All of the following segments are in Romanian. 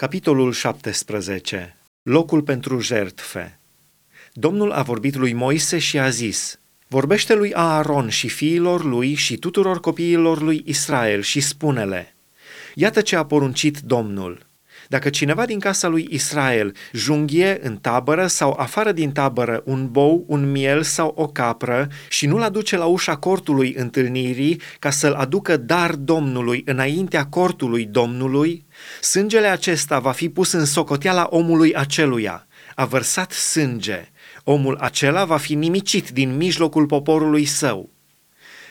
Capitolul 17. Locul pentru jertfe. Domnul a vorbit lui Moise și a zis, Vorbește lui Aaron și fiilor lui și tuturor copiilor lui Israel și spune-le, Iată ce a poruncit Domnul. Dacă cineva din casa lui Israel junghie în tabără sau afară din tabără un bou, un miel sau o capră și nu-l aduce la ușa cortului întâlnirii ca să-l aducă dar Domnului înaintea cortului Domnului, sângele acesta va fi pus în socoteala omului aceluia. A vărsat sânge. Omul acela va fi nimicit din mijlocul poporului său.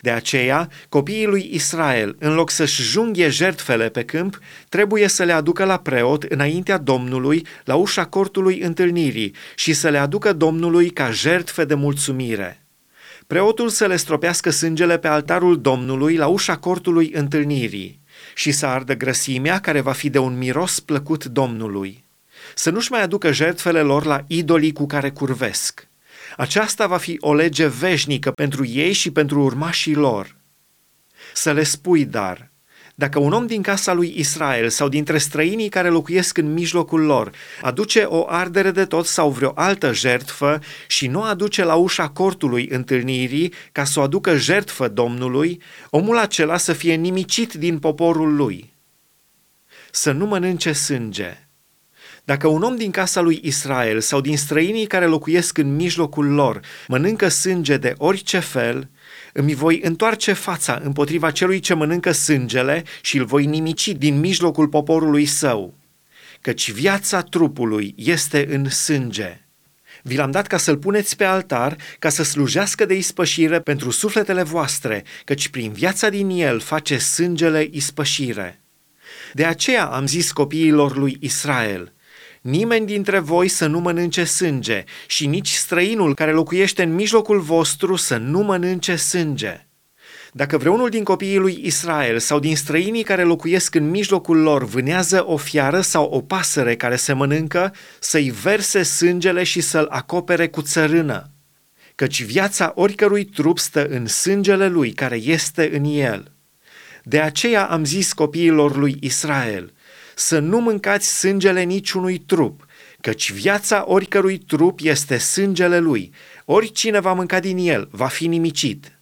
De aceea, copiii lui Israel, în loc să-și junghie jertfele pe câmp, trebuie să le aducă la preot înaintea Domnului, la ușa cortului întâlnirii și să le aducă Domnului ca jertfe de mulțumire. Preotul să le stropească sângele pe altarul Domnului la ușa cortului întâlnirii și să ardă grăsimea care va fi de un miros plăcut Domnului. Să nu-și mai aducă jertfele lor la idolii cu care curvesc aceasta va fi o lege veșnică pentru ei și pentru urmașii lor. Să le spui, dar, dacă un om din casa lui Israel sau dintre străinii care locuiesc în mijlocul lor aduce o ardere de tot sau vreo altă jertfă și nu aduce la ușa cortului întâlnirii ca să o aducă jertfă Domnului, omul acela să fie nimicit din poporul lui. Să nu mănânce sânge, dacă un om din casa lui Israel sau din străinii care locuiesc în mijlocul lor mănâncă sânge de orice fel, îmi voi întoarce fața împotriva celui ce mănâncă sângele și îl voi nimici din mijlocul poporului său, căci viața trupului este în sânge. Vi l-am dat ca să-l puneți pe altar, ca să slujească de ispășire pentru sufletele voastre, căci prin viața din el face sângele ispășire. De aceea am zis copiilor lui Israel – Nimeni dintre voi să nu mănânce sânge și nici străinul care locuiește în mijlocul vostru să nu mănânce sânge. Dacă vreunul din copiii lui Israel sau din străinii care locuiesc în mijlocul lor vânează o fiară sau o pasăre care se mănâncă, să-i verse sângele și să-l acopere cu țărână. Căci viața oricărui trup stă în sângele lui care este în el. De aceea am zis copiilor lui Israel – să nu mâncați sângele niciunui trup, căci viața oricărui trup este sângele lui. Oricine va mânca din el va fi nimicit.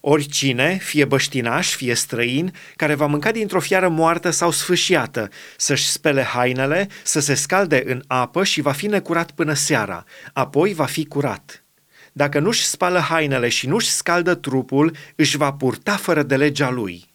Oricine, fie băștinaș, fie străin, care va mânca dintr-o fiară moartă sau sfâșiată, să-și spele hainele, să se scalde în apă și va fi necurat până seara, apoi va fi curat. Dacă nu-și spală hainele și nu-și scaldă trupul, își va purta fără de legea lui.